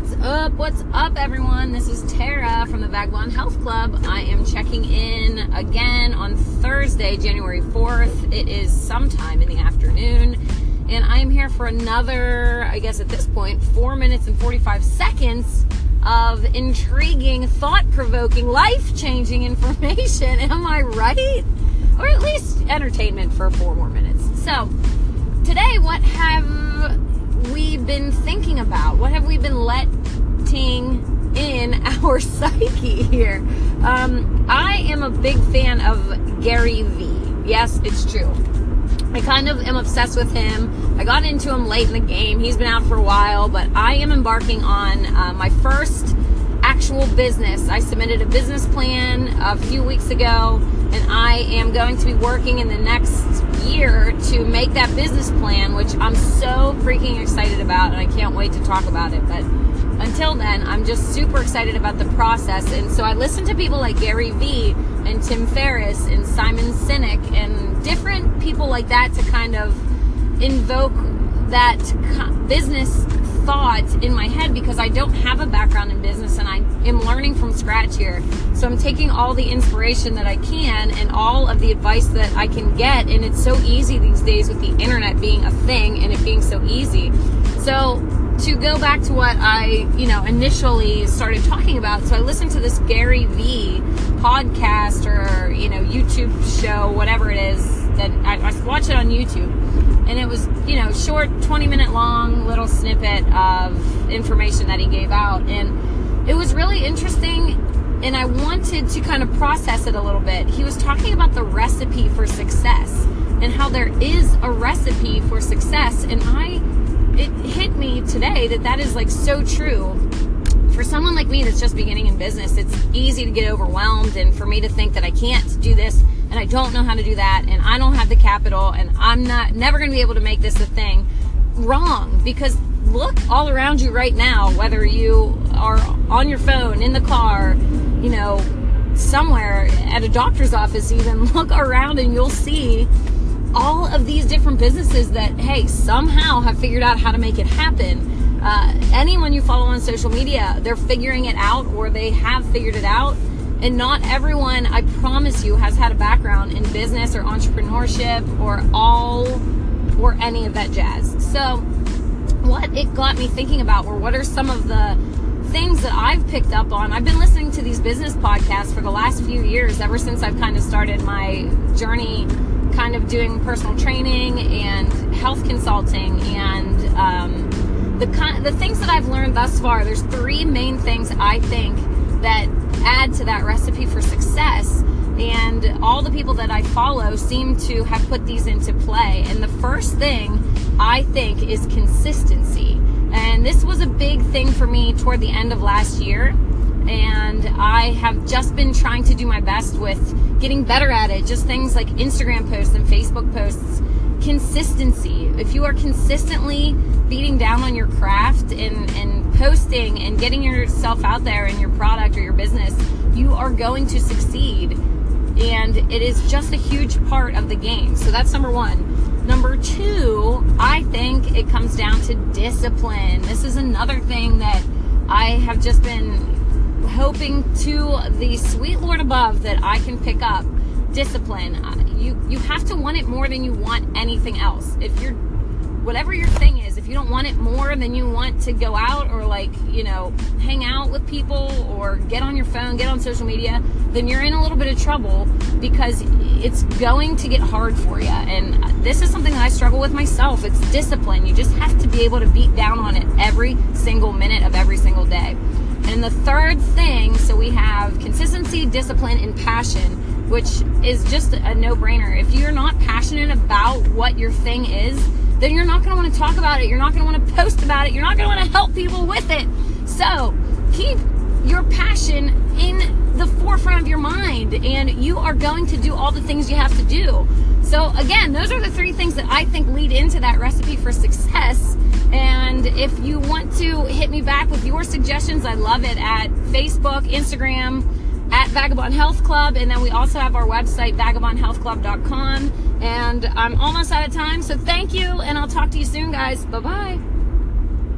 what's up? What's up, everyone? This is Tara from the Vagabond Health Club. I am checking in again on Thursday, January 4th. It is sometime in the afternoon, and I am here for another, I guess at this point, four minutes and 45 seconds of intriguing, thought provoking, life changing information. Am I right? Or at least entertainment for four more minutes. So, today, what have we been thinking about? What have we been letting in our psyche here? Um, I am a big fan of Gary Vee. Yes, it's true. I kind of am obsessed with him. I got into him late in the game. He's been out for a while, but I am embarking on uh, my first actual business. I submitted a business plan a few weeks ago, and I am going to be working in the next year to make that business plan, which I'm so freaking excited about, and I can't wait to talk about it. But until then, I'm just super excited about the process. And so I listen to people like Gary Vee and Tim Ferriss and Simon Sinek and different people like that to kind of invoke that business thought in my head because I don't have a background in business and I am learning from scratch here. So I'm taking all the inspiration that I can and all of the advice that I can get. And it's so easy these days with the internet being a thing and it being so easy. So to go back to what I, you know, initially started talking about, so I listened to this Gary Vee podcast or, you know, YouTube show, whatever it is, that I, I watch it on YouTube. And it was you know short 20 minute long little snippet of information that he gave out. And it was really interesting and i wanted to kind of process it a little bit. He was talking about the recipe for success and how there is a recipe for success. And i it hit me today that that is like so true. For someone like me that's just beginning in business it's easy to get overwhelmed and for me to think that i can't do this and I don't know how to do that and I don't have the capital and I'm not never going to be able to make this a thing wrong because look all around you right now whether you are on your phone in the car you know somewhere at a doctor's office even look around and you'll see all of these different businesses that hey somehow have figured out how to make it happen. Uh, anyone you follow on social media they're figuring it out or they have figured it out and not everyone, I promise you, has had a background in business or entrepreneurship or all or any of that jazz. So, what it got me thinking about were what are some of the things that I've picked up on. I've been listening to these business podcasts for the last few years, ever since I've kind of started my journey, kind of doing personal training and health consulting and um, the the things that I've learned thus far. There's three main things I think that add to that recipe for success. And all the people that I follow seem to have put these into play. And the first thing I think is consistency. And this was a big thing for me toward the end of last year. And I have just been trying to do my best with getting better at it. Just things like Instagram posts and Facebook posts. Consistency. If you are consistently beating down on your craft and, and posting and getting yourself out there in your product or your business, you are going to succeed. And it is just a huge part of the game. So that's number one. Number two, I think it comes down to discipline. This is another thing that I have just been hoping to the sweet Lord above that I can pick up. Discipline. You you have to want it more than you want anything else. If you're whatever your thing is, if you don't want it more than you want to go out or like, you know, hang out with people or get on your phone, get on social media, then you're in a little bit of trouble because it's going to get hard for you. And this is something that I struggle with myself. It's discipline. You just have to be able to beat down on it every single minute of every single day. And the third thing, so we have consistency, discipline, and passion, which is just a no brainer. If you're not passionate about what your thing is, then you're not going to want to talk about it. You're not going to want to post about it. You're not going to want to help people with it. So keep your passion in the forefront of your mind, and you are going to do all the things you have to do. So, again, those are the three things that I think lead into that recipe for success. And if you want to hit me back with your suggestions, I love it at Facebook, Instagram, at Vagabond Health Club. And then we also have our website, vagabondhealthclub.com. And I'm almost out of time. So thank you. And I'll talk to you soon, guys. Bye bye.